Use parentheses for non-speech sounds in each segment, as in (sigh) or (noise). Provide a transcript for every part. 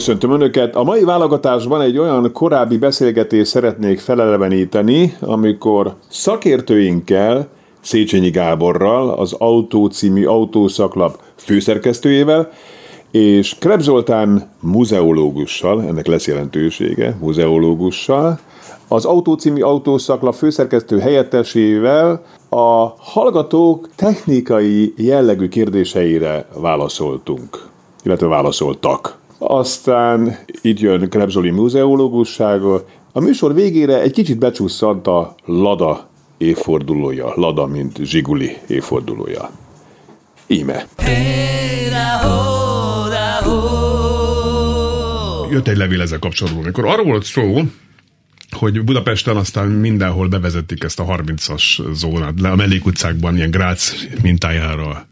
Köszöntöm Önöket! A mai válogatásban egy olyan korábbi beszélgetést szeretnék feleleveníteni, amikor szakértőinkkel, Széchenyi Gáborral, az Autó című autószaklap főszerkesztőjével, és Kreb Zoltán muzeológussal, ennek lesz jelentősége, muzeológussal, az Autó című autószaklap főszerkesztő helyettesével a hallgatók technikai jellegű kérdéseire válaszoltunk, illetve válaszoltak. Aztán itt jön Krebzoli múzeológussága. A műsor végére egy kicsit becsusszant a Lada évfordulója. Lada, mint Zsiguli évfordulója. Íme. Jött egy levél ezzel kapcsolatban, amikor arról volt szó, hogy Budapesten aztán mindenhol bevezetik ezt a 30-as zónát, le a mellékutcákban, ilyen Grác mintájára.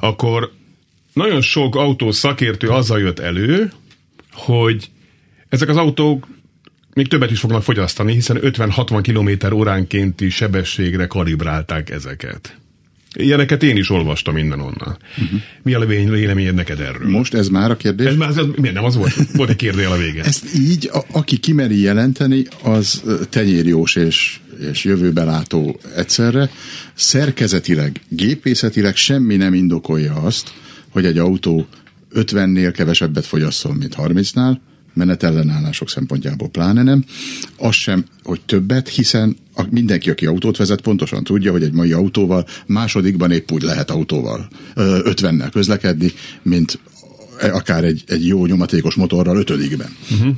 Akkor nagyon sok autó szakértő azzal jött elő, hogy ezek az autók még többet is fognak fogyasztani, hiszen 50-60 km óránkénti sebességre kalibrálták ezeket. Ilyeneket én is olvastam innen onnan. Uh-huh. Mi a véleményed neked erről? Most ez már a kérdés? Ez már, ez, miért nem az volt? Volt egy kérdél a végén. Ezt így, a, aki kimeri jelenteni, az tenyérjós és, és jövőbelátó egyszerre. Szerkezetileg, gépészetileg semmi nem indokolja azt, hogy egy autó 50-nél kevesebbet fogyasszon, mint 30-nál, menetellenállások szempontjából pláne nem. Az sem, hogy többet, hiszen a, mindenki, aki autót vezet, pontosan tudja, hogy egy mai autóval másodikban épp úgy lehet autóval 50-nel közlekedni, mint akár egy, egy jó nyomatékos motorral ötödikben. Uh-huh.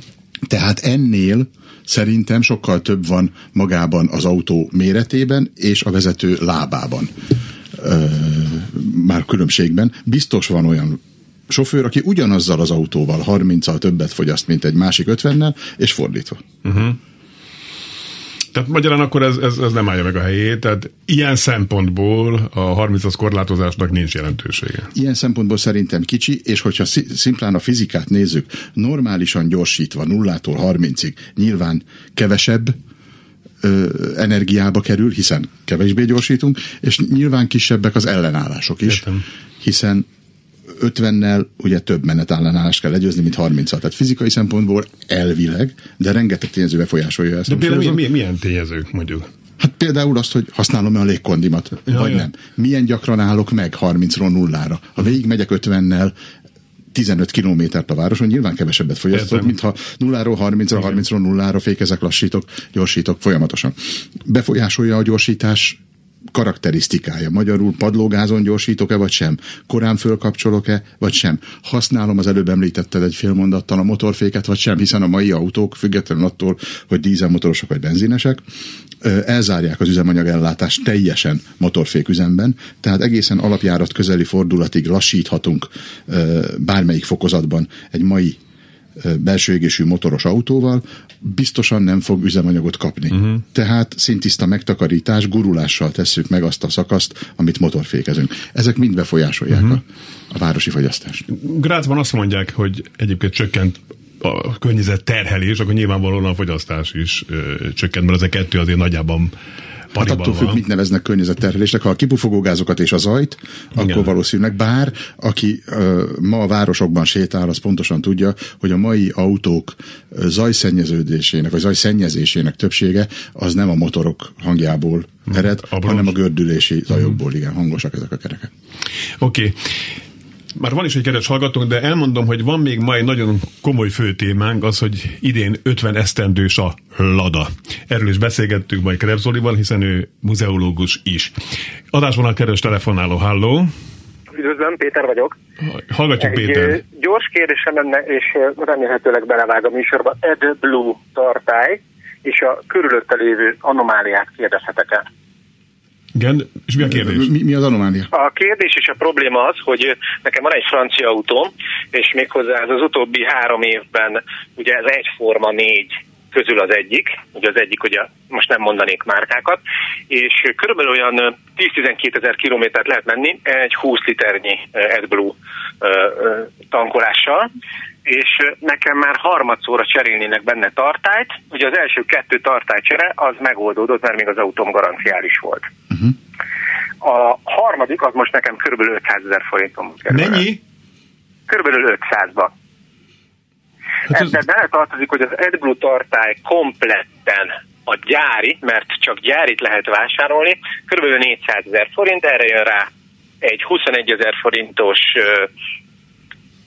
Tehát ennél szerintem sokkal több van magában az autó méretében és a vezető lábában már különbségben. Biztos van olyan sofőr, aki ugyanazzal az autóval 30-al többet fogyaszt, mint egy másik 50-nel, és fordítva. Uh-huh. Tehát magyarán akkor ez, ez, ez nem állja meg a helyét, tehát ilyen szempontból a 30-as korlátozásnak nincs jelentősége. Ilyen szempontból szerintem kicsi, és hogyha szimplán a fizikát nézzük, normálisan gyorsítva nullától 30-ig nyilván kevesebb, ö, energiába kerül, hiszen kevésbé gyorsítunk, és nyilván kisebbek az ellenállások is, Értem. hiszen 50-nel ugye több menetellenállást kell legyőzni, mint 30 Tehát fizikai szempontból elvileg, de rengeteg tényező befolyásolja ezt. De például milyen, milyen tényezők mondjuk? Hát például azt, hogy használom-e a légkondimat, ja, vagy ja. nem. Milyen gyakran állok meg 30-ról nullára. Ha végig megyek 50-nel, 15 kilométert a városon, nyilván kevesebbet fogyasztok, mint ha nulláról 30-ra, 30-ról nullára fékezek, lassítok, gyorsítok folyamatosan. Befolyásolja a gyorsítás karakterisztikája. Magyarul padlógázon gyorsítok-e, vagy sem? Korán fölkapcsolok-e, vagy sem? Használom az előbb említetted egy fél mondattal a motorféket, vagy sem, hiszen a mai autók, függetlenül attól, hogy dízelmotorosok vagy benzinesek, elzárják az üzemanyagellátást teljesen motorfék üzemben, tehát egészen alapjárat közeli fordulatig lassíthatunk bármelyik fokozatban egy mai belső égésű motoros autóval, biztosan nem fog üzemanyagot kapni. Uh-huh. Tehát szintiszta megtakarítás, gurulással tesszük meg azt a szakaszt, amit motorfékezünk. Ezek mind befolyásolják uh-huh. a, a városi fogyasztást. Grácsban azt mondják, hogy egyébként csökkent a környezet terhelés, akkor nyilvánvalóan a fogyasztás is ö, csökkent, mert ezek kettő azért nagyjában Hát attól függ, mit neveznek környezetterhelésnek. Ha a kipufogógázokat és a zajt, Igen. akkor valószínűleg bár, aki uh, ma a városokban sétál, az pontosan tudja, hogy a mai autók zajszennyeződésének, vagy zajszennyezésének többsége az nem a motorok hangjából mhm. ered, hanem a gördülési zajokból, igen, hangosak ezek a kerekek. Oké. Okay. Már van is egy kedves hallgatónk, de elmondom, hogy van még ma egy nagyon komoly főtémánk, az, hogy idén 50 esztendős a Lada. Erről is beszélgettünk majd Krebs Zolival, hiszen ő muzeológus is. Adásban a keres telefonáló, halló! Üdvözlöm, Péter vagyok. Hallgatjuk, egy Péter. Gyors kérdésem lenne, és remélhetőleg belevág a műsorba. Ed Blue tartály, és a körülötte lévő anomáliát kérdezhetek el. Igen, és mi a kérdés? Mi, mi az anomália? A kérdés és a probléma az, hogy nekem van egy francia autóm, és méghozzá ez az utóbbi három évben, ugye ez egyforma négy közül az egyik, ugye az egyik, ugye most nem mondanék márkákat, és körülbelül olyan 10-12 ezer kilométert lehet menni egy 20 liternyi AdBlue tankolással, és nekem már harmadszóra cserélnének benne tartályt, ugye az első kettő tartálycsere az megoldódott, mert még az autóm garanciális volt. Uh-huh. A harmadik az most nekem körülbelül 500 ezer forintom kerül. Mennyi? Körülbelül 500-ba. Hát Ebben bele tartozik, hogy az AdBlue tartály kompletten a gyári, mert csak gyárit lehet vásárolni, kb. 400 ezer forint, erre jön rá egy 21 ezer forintos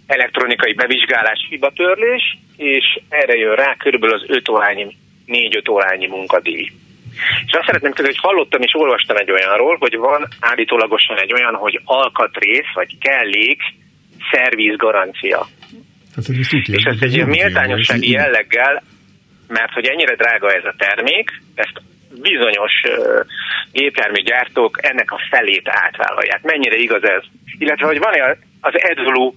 elektronikai bevizsgálás hibatörlés, és erre jön rá körülbelül az 5 órányi, 4-5 órányi munkadíj. És azt szeretném kérdezni, hogy hallottam és olvastam egy olyanról, hogy van állítólagosan egy olyan, hogy alkatrész vagy kellék szerviz garancia. Hát, ez és ezt egy méltányossági jelleggel, mert hogy ennyire drága ez a termék, ezt bizonyos uh, gépjárműgyártók ennek a felét átvállalják. Mennyire igaz ez? Illetve, hogy van-e az Edvolu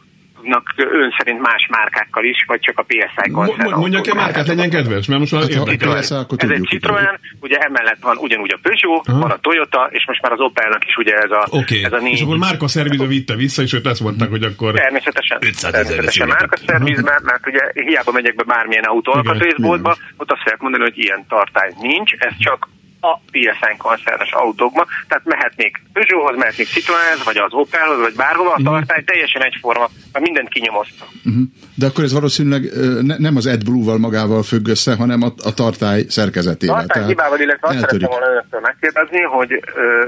nak ön szerint más márkákkal is, vagy csak a PSI koncern? Mondjak-e márkát, legyen kedves, mert most már hát, érdekel. Ez egy Citroen, ugye emellett van ugyanúgy a Peugeot, Aha. van a Toyota, és most már az Opelnak is ugye ez a, okay. ez a négy... És akkor márka szerviző vitte vissza, és őt ezt mondták, hogy akkor... Természetesen. Természetesen márka szervizben, mert ugye hiába megyek be bármilyen autó alkatrészboltba, ott azt fogják mondani, hogy ilyen tartály nincs, ez csak a PSN koncernes autókba, tehát mehetnék Peugeothoz, mehetnék Citroenhez, vagy az Opelhoz, vagy bárhova, a mhm. tartály teljesen egyforma, mert mindent kinyomozta. Uh-huh. De akkor ez valószínűleg ne, nem az AdBlue-val magával függ össze, hanem a, a tartály szerkezetével. A tartály hibával, illetve azt szeretném volna önöktől megkérdezni, hogy ö,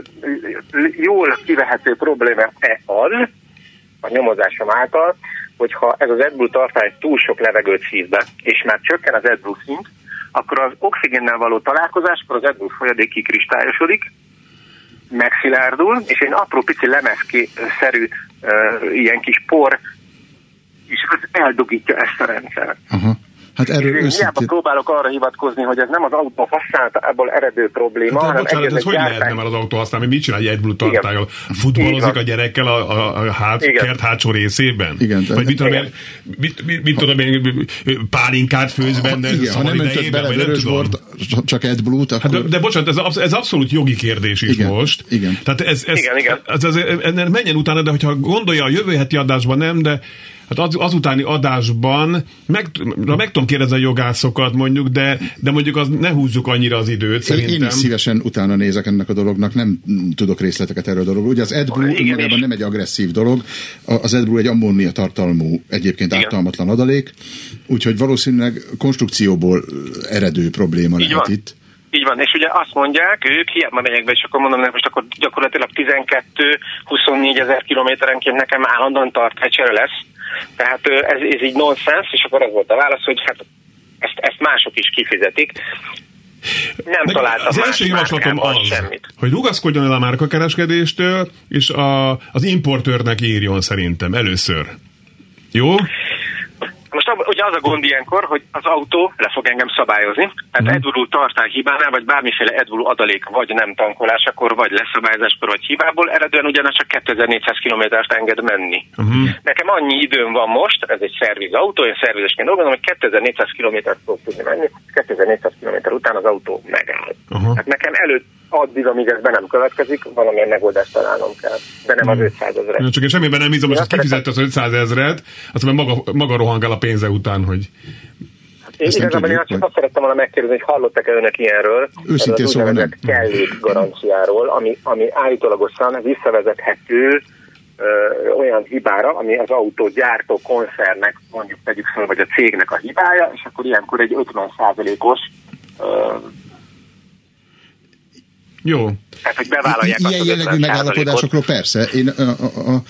jól kivehető probléma-e az, a nyomozásom által, hogyha ez az AdBlue tartály túl sok levegőt szív be, és már csökken az AdBlue szint, akkor az oxigénnel való találkozáskor az edből folyadék kikristályosodik, megszilárdul, és egy apró pici lemezszerű uh, ilyen kis por, és az eldugítja ezt a rendszert. Uh-huh. Hát erről én őszintén... próbálok arra hivatkozni, hogy ez nem az autó használatából eredő probléma, hát, hanem bocsánat, ez hogy gyártány... lehet nem az autó használni? Mit csinál egy egyből tartályol? Futballozik a gyerekkel a, a, a hát, kert hátsó részében? Igen. Vagy mit tudom, én, mit, mit, mit tudom én, pálinkát főz benne? Igen, ha nem öntött bele vörösbort, csak AdBlue-t, akkor... Hát de, de bocsánat, ez, ez abszolút jogi kérdés is igen, most. Igen. Tehát ez, ez, igen, igen. Ez, ez, ez, ez, menjen utána, de hogyha gondolja a jövő heti adásban nem, de hát az, azutáni adásban meg, meg tudom kérdezni a jogászokat mondjuk, de, de mondjuk az ne húzzuk annyira az időt szerintem. Én is szívesen utána nézek ennek a dolognak, nem tudok részleteket erről a dologról. Ugye az AdBlue magában nem egy agresszív dolog, az AdBlue egy ammónia tartalmú, egyébként Igen. ártalmatlan adalék, úgyhogy valószínűleg konstrukcióból eredő probléma Így lehet van. itt. Így van, és ugye azt mondják, ők hiába megyek be, és akkor mondom, hogy most akkor gyakorlatilag 12-24 ezer kilométerenként nekem állandóan tartálycsere lesz, tehát ez, ez így nonsens, és akkor az volt a válasz, hogy hát ezt, ezt mások is kifizetik. Nem Meg találtam Az első javaslatom az, semmit. hogy rugaszkodjon el a márkakereskedéstől, és a, az importőrnek írjon szerintem először. Jó? Most ugye az a gond ilyenkor, hogy az autó le fog engem szabályozni. Tehát mm. edulú tartály hibánál, vagy bármiféle edulú adalék, vagy nem tankolásakor, vagy leszabályozáskor, vagy hibából, eredően ugyanis csak 2400 kilométert enged menni. Mm. Nekem annyi időm van most, ez egy szerviz autó, én szervizesként dolgozom, hogy 2400 kilométert fog tudni menni, 2400 kilométer után az autó megáll. Uh-huh. Hát nekem előtt addig, amíg ez be nem következik, valamilyen megoldást találnom kell. De nem az 500 hmm. ezeret. Csak én semmiben nem bízom, hogy kifizette az 500 ezeret, aztán maga, maga rohangál a pénze után, hogy én igazából én azt, azt szerettem volna megkérdezni, hogy hallottak-e önök ilyenről? Őszintén szóval nem. kellék garanciáról, ami, ami állítólagosan visszavezethető ö, olyan hibára, ami az autógyártó koncernek, mondjuk tegyük fel, vagy a cégnek a hibája, és akkor ilyenkor egy 50%-os jó. Tehát, hogy bevállalják Ilyen jellegű megállapodásokról persze. Én a, a, a,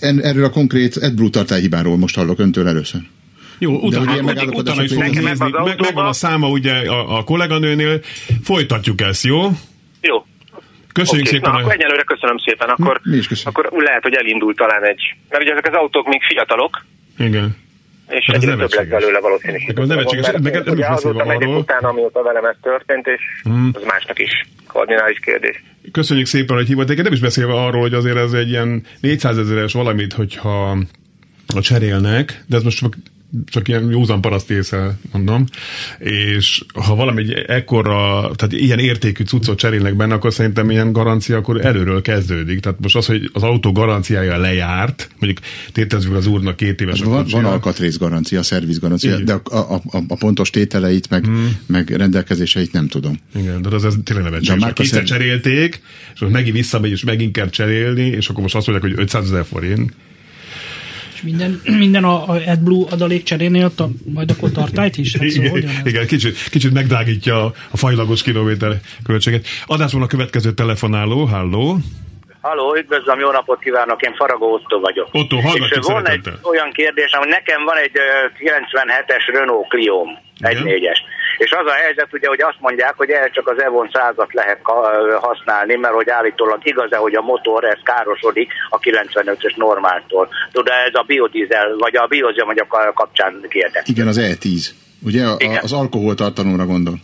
erről a konkrét AdBlue tartályhibáról most hallok öntől először. Jó, utána, utána, utána is fogunk nézni. Meg, megvan a száma ugye a, a kolléganőnél. Folytatjuk ezt, jó? Jó. Köszönjük okay. szépen. Na, akkor egyelőre köszönöm szépen. Akkor, Mi is köszönöm. akkor lehet, hogy elindult talán egy... Mert ugye ezek az autók még fiatalok. Igen és hát egyre több lesz belőle valószínűség. Ez nevetséges. Neked nem is azóta megyek utána, amióta velem ez történt, és hmm. az másnak is kardinális kérdés. Köszönjük szépen, hogy hívott. Nem is beszélve arról, hogy azért ez egy ilyen 400 ezeres valamit, hogyha a cserélnek, de ez most csak ilyen józan paraszt észre mondom, és ha valami ekkora, tehát ilyen értékű cuccot cserélnek benne, akkor szerintem ilyen garancia akkor előről kezdődik. Tehát most az, hogy az autó garanciája lejárt, mondjuk tétezzük az úrnak két éves Van, van alkatrész garancia, szerviz garancia, de a, a, a, a pontos tételeit, meg, hmm. meg rendelkezéseit nem tudom. Igen, de az ez tényleg nevetséges. Kétszer szer... cserélték, és most megint visszamegy, és megint kell cserélni, és akkor most azt mondják, hogy 500 ezer forint minden, minden a, a AdBlue adalék cserénél ta, majd akkor tartályt is? Hát szóval igen, igen kicsit, kicsit megdrágítja a, a fajlagos kilométer költséget. Adásban a következő telefonáló, halló. Halló, üdvözlöm, jó napot kívánok, én Faragó Otto vagyok. Otto, hallgatjuk És van egy olyan kérdés, hogy nekem van egy 97-es Renault Clio, egy négyes. És az a helyzet ugye, hogy azt mondják, hogy el csak az Evon százat lehet használni, mert hogy állítólag igaz-e, hogy a motor ez károsodik a 95-ös normáltól. Tudod, ez a biodiesel, vagy a biozomanyag kapcsán kérdez. Igen, az E10. Ugye a, az alkoholtartalomra gondol.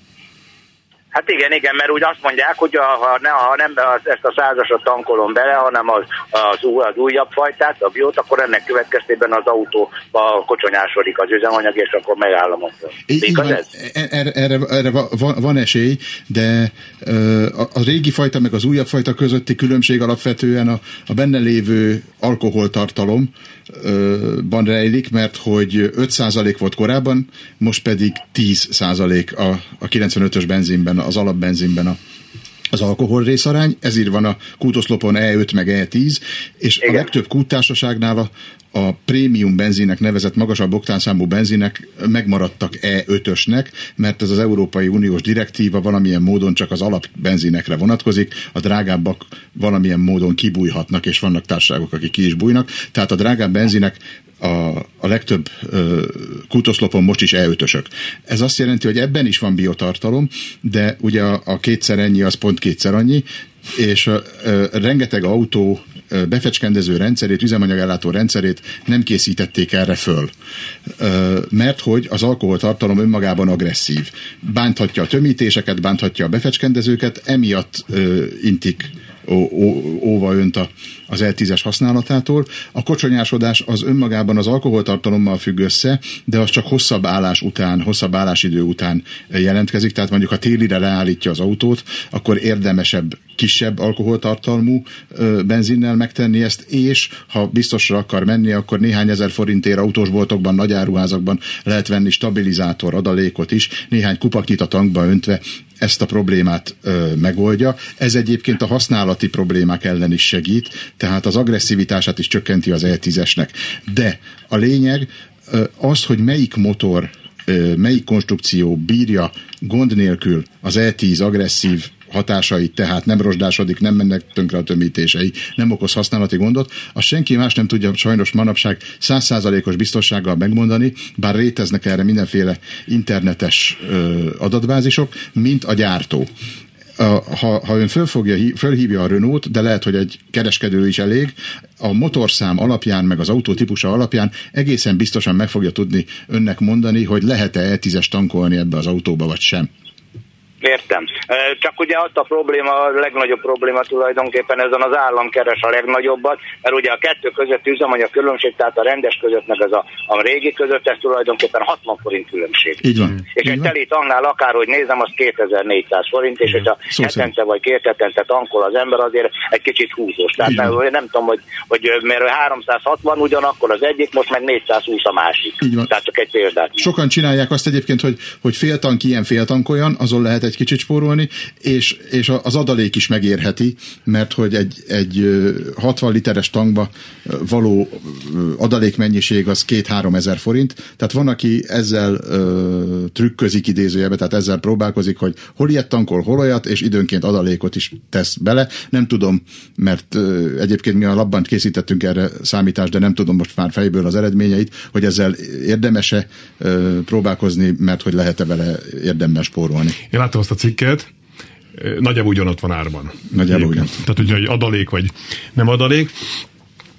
Hát igen, igen, mert úgy azt mondják, hogy ha, ne, ha nem ezt a százasot tankolom bele, hanem az, az, új, az újabb fajtát, a biót, akkor ennek következtében az autó a kocsonyásodik az üzemanyag, és akkor megáll a motor. Igaz ez? E- erre, erre, erre van, van esély, de a régi fajta meg az újabb fajta közötti különbség alapvetően a, a benne lévő alkoholtartalom, ban rejlik, mert hogy 5% volt korábban, most pedig 10% a, a 95-ös benzinben, az alapbenzinben a, az alkohol részarány, ezért van a kútoszlopon E5 meg E10, és Igen. a legtöbb kúttársaságnál a, a prémium benzinek nevezett magasabb oktánszámú benzinek megmaradtak E5-ösnek, mert ez az Európai Uniós direktíva valamilyen módon csak az alapbenzinekre vonatkozik, a drágábbak valamilyen módon kibújhatnak, és vannak társaságok, akik ki is bújnak. Tehát a drágább benzinek a, a legtöbb ö, most is E5-ösök. Ez azt jelenti, hogy ebben is van biotartalom, de ugye a, a kétszer ennyi az pont kétszer annyi, és ö, ö, rengeteg autó befecskendező rendszerét, üzemanyagellátó rendszerét nem készítették erre föl. Mert hogy az alkoholtartalom önmagában agresszív. Bánthatja a tömítéseket, bánthatja a befecskendezőket, emiatt intik óva önt a, az L10-es használatától. A kocsonyásodás az önmagában az alkoholtartalommal függ össze, de az csak hosszabb állás után, hosszabb állásidő után jelentkezik, tehát mondjuk ha télire leállítja az autót, akkor érdemesebb, kisebb alkoholtartalmú benzinnel megtenni ezt, és ha biztosra akar menni, akkor néhány ezer forintért autósboltokban, nagyáruházakban lehet venni stabilizátor adalékot is, néhány kupaknyit a tankba öntve ezt a problémát ö, megoldja. Ez egyébként a használati problémák ellen is segít, tehát az agresszivitását is csökkenti az E10-esnek. De a lényeg ö, az, hogy melyik motor melyik konstrukció bírja gond nélkül az E10 agresszív hatásait, tehát nem rozsdásodik, nem mennek tönkre a tömítései, nem okoz használati gondot, azt senki más nem tudja sajnos manapság százszázalékos biztonsággal megmondani, bár réteznek erre mindenféle internetes ö, adatbázisok, mint a gyártó ha, ha ön fölfogja, fölhívja a Renault, de lehet, hogy egy kereskedő is elég, a motorszám alapján, meg az autó típusa alapján egészen biztosan meg fogja tudni önnek mondani, hogy lehet-e E10-es tankolni ebbe az autóba, vagy sem. Értem. Csak ugye azt a probléma, a legnagyobb probléma tulajdonképpen ezen az állam keres a legnagyobbat, mert ugye a kettő között üzemanyag különbség, tehát a rendes között, meg az a, a régi között, ez tulajdonképpen 60 forint különbség. Így van. És Így egy teli tanknál akárhogy nézem, az 2400 forint, és hogyha hetente vagy két hetente tankol az ember, azért egy kicsit húzós. Tehát mert, nem tudom, hogy, hogy mert 360 ugyanakkor az egyik, most meg 420 a másik. Így van. Tehát csak egy példát. Sokan csinálják azt egyébként, hogy, hogy fél tank ilyen, fél tank olyan, azon lehet egy kicsit spórolni, és, és az adalék is megérheti, mert hogy egy, egy 60 literes tankba való adalékmennyiség az 2-3 ezer forint, tehát van, aki ezzel ö, trükközik idézőjebe, tehát ezzel próbálkozik, hogy hol ilyet tankol, hol olyat, és időnként adalékot is tesz bele. Nem tudom, mert ö, egyébként mi a labban készítettünk erre számítást, de nem tudom most már fejből az eredményeit, hogy ezzel érdemese ö, próbálkozni, mert hogy lehet-e vele érdemes spórolni. Én láttam azt a cikket, nagyjából ugyanott van árban. Nagyjából ugyan. Tehát, hogy adalék vagy nem adalék.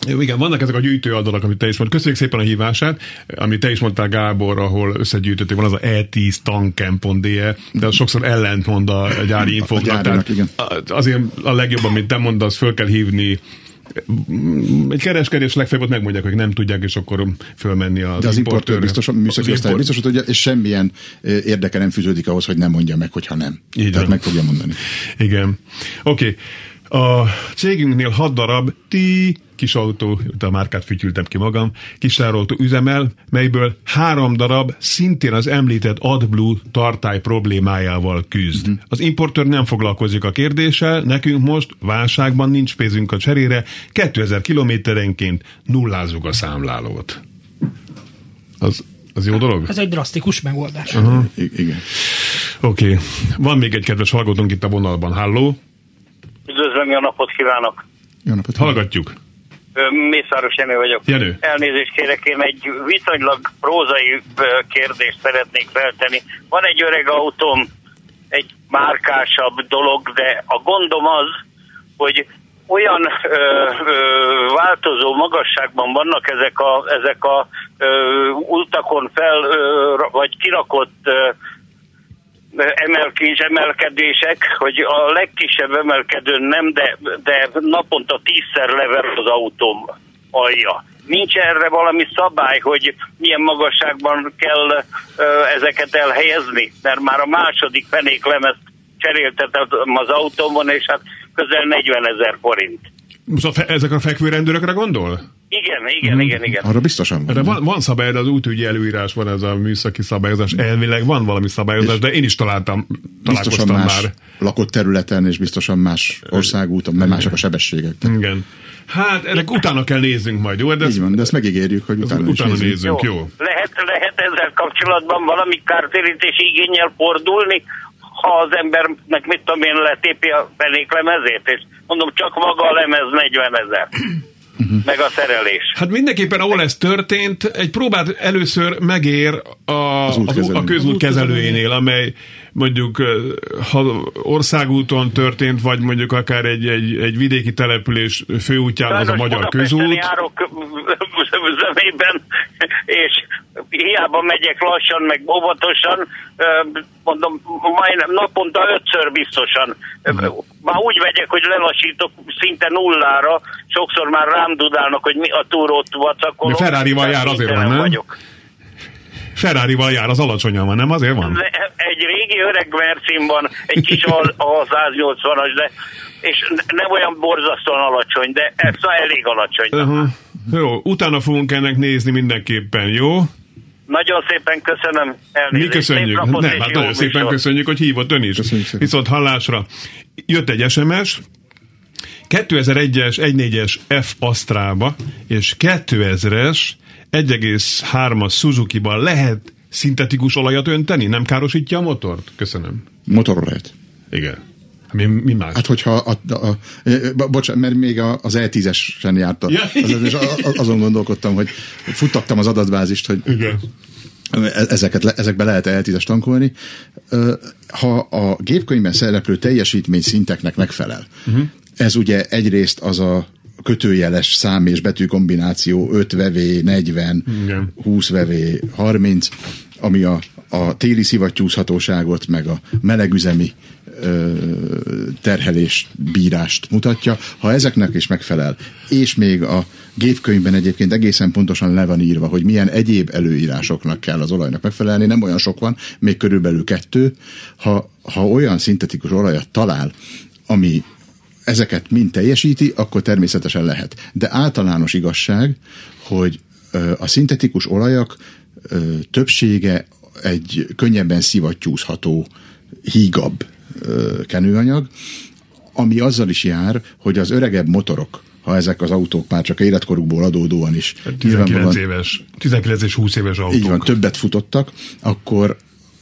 Igen, vannak ezek a gyűjtő adatok, amit te is mondtál. Köszönjük szépen a hívását, amit te is mondtál Gábor, ahol összegyűjtötték, van az a E10 tankcamp.de, de az sokszor ellentmond a gyári infóknak. A igen. Azért a legjobb, amit te mondasz, föl kell hívni egy kereskedés legfeljebb megmondják, hogy nem tudják, és akkor fölmenni az De az importőr biztos, a műszaki osztály import... biztos, hogy és semmilyen érdeke nem fűződik ahhoz, hogy nem mondja meg, hogyha nem. Így Tehát van. meg fogja mondani. Igen. Oké. Okay. A cégünknél hat darab ti kis autó, a márkát fütyültem ki magam, kisárolt üzemel, melyből három darab szintén az említett AdBlue tartály problémájával küzd. Uh-huh. Az importőr nem foglalkozik a kérdéssel, nekünk most válságban nincs pénzünk a cserére, 2000 kilométerenként nullázunk a számlálót. Az, az jó dolog? Ez egy drasztikus megoldás. Uh-huh. I- igen. Oké. Okay. Van még egy kedves hallgatónk itt a vonalban. Halló? Üdvözlöm, jó napot kívánok! Jó napot! Hallgatjuk! Mészáros Jenő vagyok. Jenő. Elnézést kérek, én egy viszonylag prózai kérdést szeretnék feltenni. Van egy öreg autóm, egy márkásabb dolog, de a gondom az, hogy olyan ö, ö, változó magasságban vannak ezek a, ezek a ö, utakon fel, ö, vagy kirakott ö, emelkés, emelkedések, hogy a legkisebb emelkedőn nem, de, de naponta tízszer lever az autóm alja. Nincs erre valami szabály, hogy milyen magasságban kell ö, ezeket elhelyezni? Mert már a második fenéklemezt cseréltetem az autómon, és hát közel 40 ezer forint. A fe- ezek a fekvőrendőrökre gondol? Igen, igen, hmm. igen, igen. Arra biztosan van. De van, van szabály, de az útügyi előírás van ez a műszaki szabályozás. Elvileg van valami szabályozás, de én is találtam, biztosan más már. lakott területen, és biztosan más országúton, mert mások a sebességek. Igen. Hát ennek utána kell néznünk majd, jó? De ezt, Így van, de ezt megígérjük, hogy utána, utána nézzünk. nézzünk. Jó. jó. Lehet, lehet ezzel kapcsolatban valami kártérítési igényel fordulni, ha az embernek, mit tudom én, letépi a fenéklemezét, és mondom, csak maga a lemez 40 ezer uh-huh. meg a szerelés. Hát mindenképpen, ahol ez történt, egy próbát először megér a, az az, a közút kezelőjénél, amely mondjuk ha országúton történt, vagy mondjuk akár egy, egy, egy vidéki település főútján az a magyar közút. járok (laughs) zömében, és hiába megyek lassan, meg óvatosan, mondom, majdnem naponta ötször biztosan. Már úgy megyek, hogy lelassítok szinte nullára, sokszor már rám dudálnak, hogy mi a túrót vacakolok. Ferrari-val jár, azért van, nem? Vagyok. Ferrari-val jár, az alacsonyan van, nem? Azért van? Egy régi öreg Mercin van, egy kis a, a 180-as, de és nem olyan borzasztóan alacsony, de ez elég alacsony. Uh-huh. Jó, utána fogunk ennek nézni mindenképpen, jó? Nagyon szépen köszönöm. Elnézést. Mi köszönjük. Nem, hát nagyon szépen műsor. köszönjük, hogy hívott ön is. Viszont hallásra. Jött egy SMS, 2001-es 1.4-es F Asztrába és 2000-es 1,3-as Suzuki-ban lehet szintetikus olajat önteni? Nem károsítja a motort? Köszönöm. Motor lehet. Igen. Mi, mi más? Hát, hogyha a, a, a, a, bocsánat, mert még az E10-esen járt, ja. az, és azon gondolkodtam, hogy futtattam az adatbázist, hogy Igen. E, ezeket, ezekbe lehet E10-es tankolni. Ha a gépkönyvben szereplő teljesítmény szinteknek megfelel, uh-huh. ez ugye egyrészt az a kötőjeles szám és betű kombináció 5 vevé, 40, Igen. 20 vevé, 30, ami a, a téli szivattyúzhatóságot, meg a melegüzemi terhelés bírást mutatja. Ha ezeknek is megfelel, és még a gépkönyvben egyébként egészen pontosan le van írva, hogy milyen egyéb előírásoknak kell az olajnak megfelelni, nem olyan sok van, még körülbelül kettő. Ha, ha olyan szintetikus olajat talál, ami ezeket mind teljesíti, akkor természetesen lehet. De általános igazság, hogy a szintetikus olajak többsége egy könnyebben szivattyúzható, hígabb kenőanyag, ami azzal is jár, hogy az öregebb motorok, ha ezek az autók már csak életkorukból adódóan is. 19 éves, 19 és 20 éves autók. Így van, többet futottak, akkor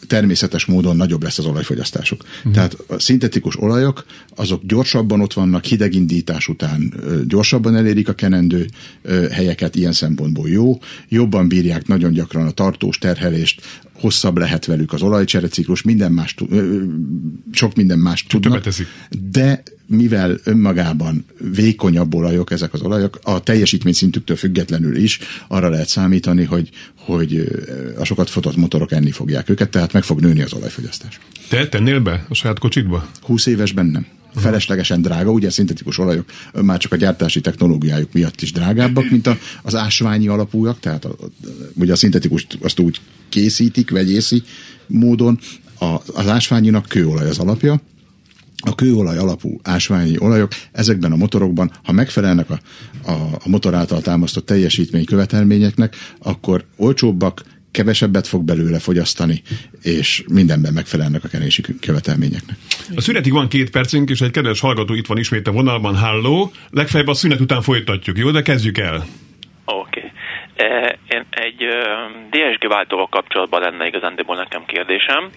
természetes módon nagyobb lesz az olajfogyasztásuk. Uh-huh. Tehát a szintetikus olajok, azok gyorsabban ott vannak, hidegindítás után gyorsabban elérik a kenendő helyeket, ilyen szempontból jó, jobban bírják nagyon gyakran a tartós terhelést, hosszabb lehet velük az olajcsereciklus, minden más, sok minden más tudnak, de mivel önmagában vékonyabb olajok ezek az olajok, a teljesítmény szintüktől függetlenül is arra lehet számítani, hogy, hogy a sokat fotott motorok enni fogják őket, tehát meg fog nőni az olajfogyasztás. Te tennél be a saját kocsidba? 20 évesben nem. feleslegesen drága, ugye szintetikus olajok már csak a gyártási technológiájuk miatt is drágábbak, mint a, az ásványi alapúak, tehát a, a, ugye a szintetikus azt úgy készítik, vegyészi módon, a, az ásványinak kőolaj az alapja, a kőolaj alapú ásványi olajok ezekben a motorokban, ha megfelelnek a, a, a motor által támasztott teljesítmény követelményeknek, akkor olcsóbbak, kevesebbet fog belőle fogyasztani, és mindenben megfelelnek a kerési követelményeknek. A szünetig van két percünk, és egy kedves hallgató itt van ismét a vonalban, halló. Legfeljebb a szünet után folytatjuk, jó? De kezdjük el. Oké. Okay. E, én egy DSG váltóval kapcsolatban lenne igazándiból nekem kérdésem.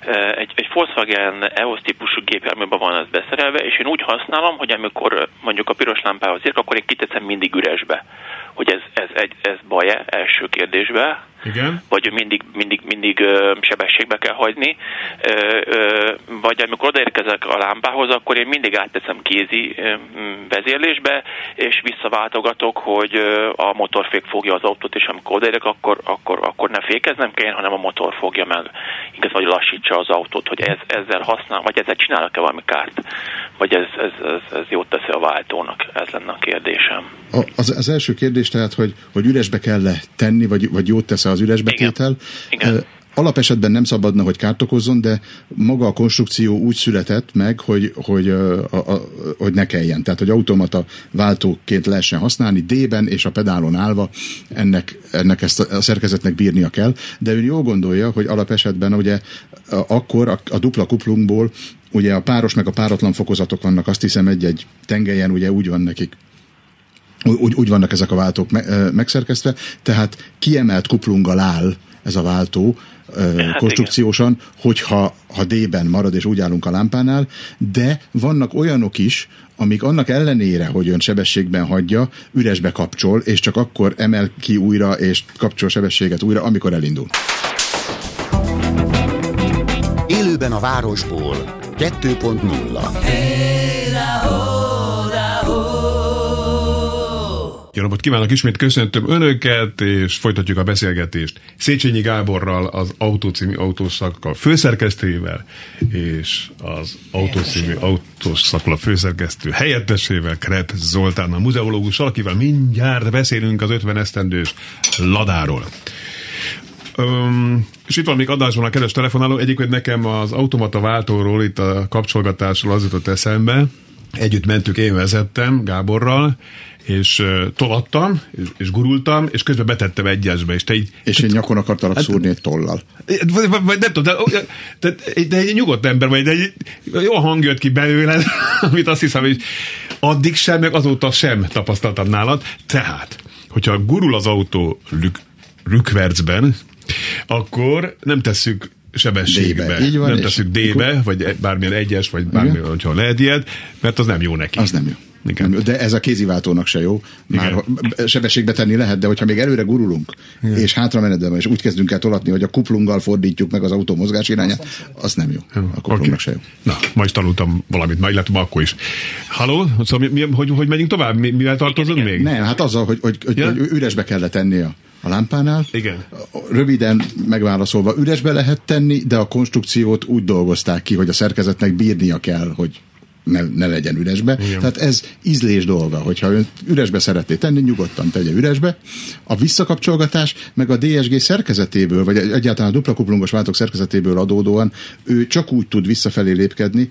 E, egy, egy Volkswagen EOS típusú gépjárműben van ez beszerelve, és én úgy használom, hogy amikor mondjuk a piros lámpához ér, akkor én kiteszem mindig üresbe. Hogy ez, ez, ez, ez baj-e első kérdésbe, igen. vagy mindig, mindig, mindig sebességbe kell hagyni, vagy amikor odaérkezek a lámpához, akkor én mindig átteszem kézi vezérlésbe, és visszaváltogatok, hogy a motorfék fogja az autót, és amikor odaérek, akkor, akkor, akkor ne fékeznem kell, hanem a motor fogja meg, igaz, vagy lassítsa az autót, hogy ez, ezzel használ, vagy ezzel csinálok-e valami kárt, vagy ez, ez, ez, ez jót teszi a váltónak, ez lenne a kérdésem. A, az, az első kérdés tehát, hogy, hogy üresbe kell tenni, vagy, vagy jót tesz az üres betétel. Igen. Igen. Alapesetben nem szabadna, hogy kárt okozzon, de maga a konstrukció úgy született meg, hogy, hogy, a, a, hogy ne kelljen. Tehát, hogy automata váltóként lehessen használni, D-ben és a pedálon állva ennek, ennek ezt a, szerkezetnek bírnia kell. De ő jól gondolja, hogy alapesetben ugye akkor a, a dupla kuplungból ugye a páros meg a páratlan fokozatok vannak, azt hiszem egy-egy tengelyen ugye úgy van nekik úgy, úgy vannak ezek a váltók megszerkesztve, tehát kiemelt kuplunggal áll ez a váltó, hát konstrukciósan, igen. hogyha ha D-ben marad, és úgy állunk a lámpánál, de vannak olyanok is, amik annak ellenére, hogy ön sebességben hagyja, üresbe kapcsol, és csak akkor emel ki újra, és kapcsol sebességet újra, amikor elindul. Élőben a városból 2.0 hey, Napot kívánok, ismét köszöntöm Önöket, és folytatjuk a beszélgetést Széchenyi Gáborral, az Autócímű autószakkal főszerkesztőjével, és az Autócímű autószakkal főszerkesztő helyettesével, Kret Zoltán, a muzeológussal, akivel mindjárt beszélünk az 50 esztendős Ladáról. Um, és itt van még adásban a keres telefonáló. Egyébként nekem az automata váltóról, itt a kapcsolgatásról az jutott eszembe. Együtt mentük, én vezettem Gáborral, és uh, tolattam, és, és gurultam, és közben betettem egyesbe, és te így... És én nyakon akartalak hát, szúrni egy tollal. Vagy, vagy nem tudom, de, de, de egy nyugodt ember vagy, de egy, jó hang jött ki belőled, (laughs) amit azt hiszem, hogy addig sem, meg azóta sem tapasztaltam nálad. Tehát, hogyha gurul az autó lük, rükvercben, akkor nem tesszük sebességbe. Így van, nem tesszük D-be, vagy bármilyen egyes, vagy bármilyen, hogyha lehet ilyet, mert az nem jó neki. Az nem jó. Igen. De ez a kéziváltónak se jó. Már Igen. sebességbe tenni lehet, de hogyha még előre gurulunk, Igen. és hátra menetben, és úgy kezdünk el tolatni, hogy a kuplunggal fordítjuk meg az autó mozgás irányát, az nem jó. jó. A kuplungnak okay. se jó. Na, ma is tanultam valamit, majd illetve akkor is. Halló? Szóval mi, mi, hogy, hogy megyünk tovább? Mi, mivel tartozunk még? Nem, hát azzal, hogy, hogy, hogy, ja? hogy üresbe kellett tenni a a lámpánál. Igen. Röviden megválaszolva, üresbe lehet tenni, de a konstrukciót úgy dolgozták ki, hogy a szerkezetnek bírnia kell, hogy ne, ne legyen üresbe. Igen. Tehát ez ízlés dolga, hogyha ön üresbe szeretné tenni, nyugodtan tegye üresbe. A visszakapcsolgatás meg a DSG szerkezetéből, vagy egyáltalán a dupla kuplungos váltók szerkezetéből adódóan ő csak úgy tud visszafelé lépkedni,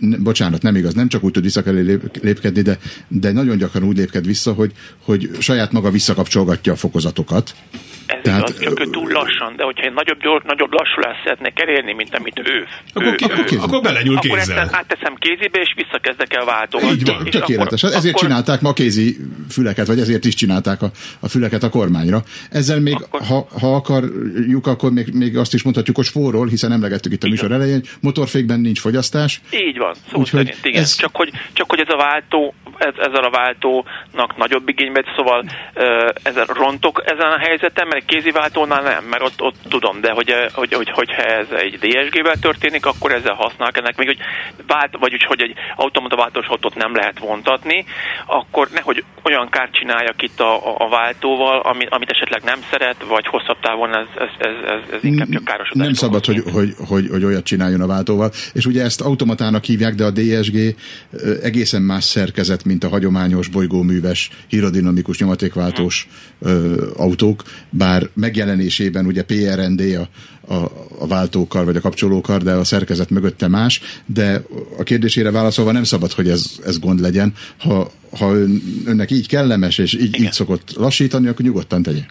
bocsánat, nem igaz, nem csak úgy tud visszafelé lépkedni, de, de nagyon gyakran úgy lépked vissza, hogy, hogy saját maga visszakapcsolgatja a fokozatokat. Ez Tehát, igaz, csak ő túl lassan, de hogyha egy nagyobb, gyors, nagyobb lassulást szeretnék elérni, mint amit ő. Akkor, ő, akkor, ő, akkor belenyúl akkor kézzel. Akkor átteszem kézibe, és visszakezdek el váltogatni. Így van, tökéletes. Akkor, ezért akkor... csinálták ma a kézi füleket, vagy ezért is csinálták a, a füleket a kormányra. Ezzel még, akkor... ha, ha akarjuk, akkor még, még azt is mondhatjuk, hogy spórol, hiszen emlegettük itt a műsor elején, motorfékben nincs fogyasztás. Így van, szó Úgy, szerint, igen. Ez... Csak, hogy, csak hogy ez a váltó, ez, ezzel a váltónak nagyobb igénybe, szóval ezzel rontok ezen a helyzeten, mert kéziváltónál nem, mert ott, ott tudom, de hogy, hogy, hogy, hogyha ez egy DSG-vel történik, akkor ezzel használnak ennek még, hogy vált, vagy úgy, hogy egy automata váltós autót nem lehet vontatni, akkor nehogy olyan kárt csináljak itt a, a, a váltóval, ami, amit esetleg nem szeret, vagy hosszabb távon ez, ez, ez, ez, ez inkább csak káros. Nem szabad, hogy, hogy, hogy, hogy olyat csináljon a váltóval. És ugye ezt automatának hívják, de a DSG egészen más szerkezet, mint a hagyományos bolygóműves, hírodinamikus nyomatékváltós ö, autók, bár megjelenésében ugye PRND a, a, a váltókar vagy a kapcsolókar, de a szerkezet mögötte más, de a kérdésére válaszolva nem szabad, hogy ez, ez gond legyen. Ha, ha ön, önnek így kellemes, és így, így szokott lassítani, akkor nyugodtan tegye.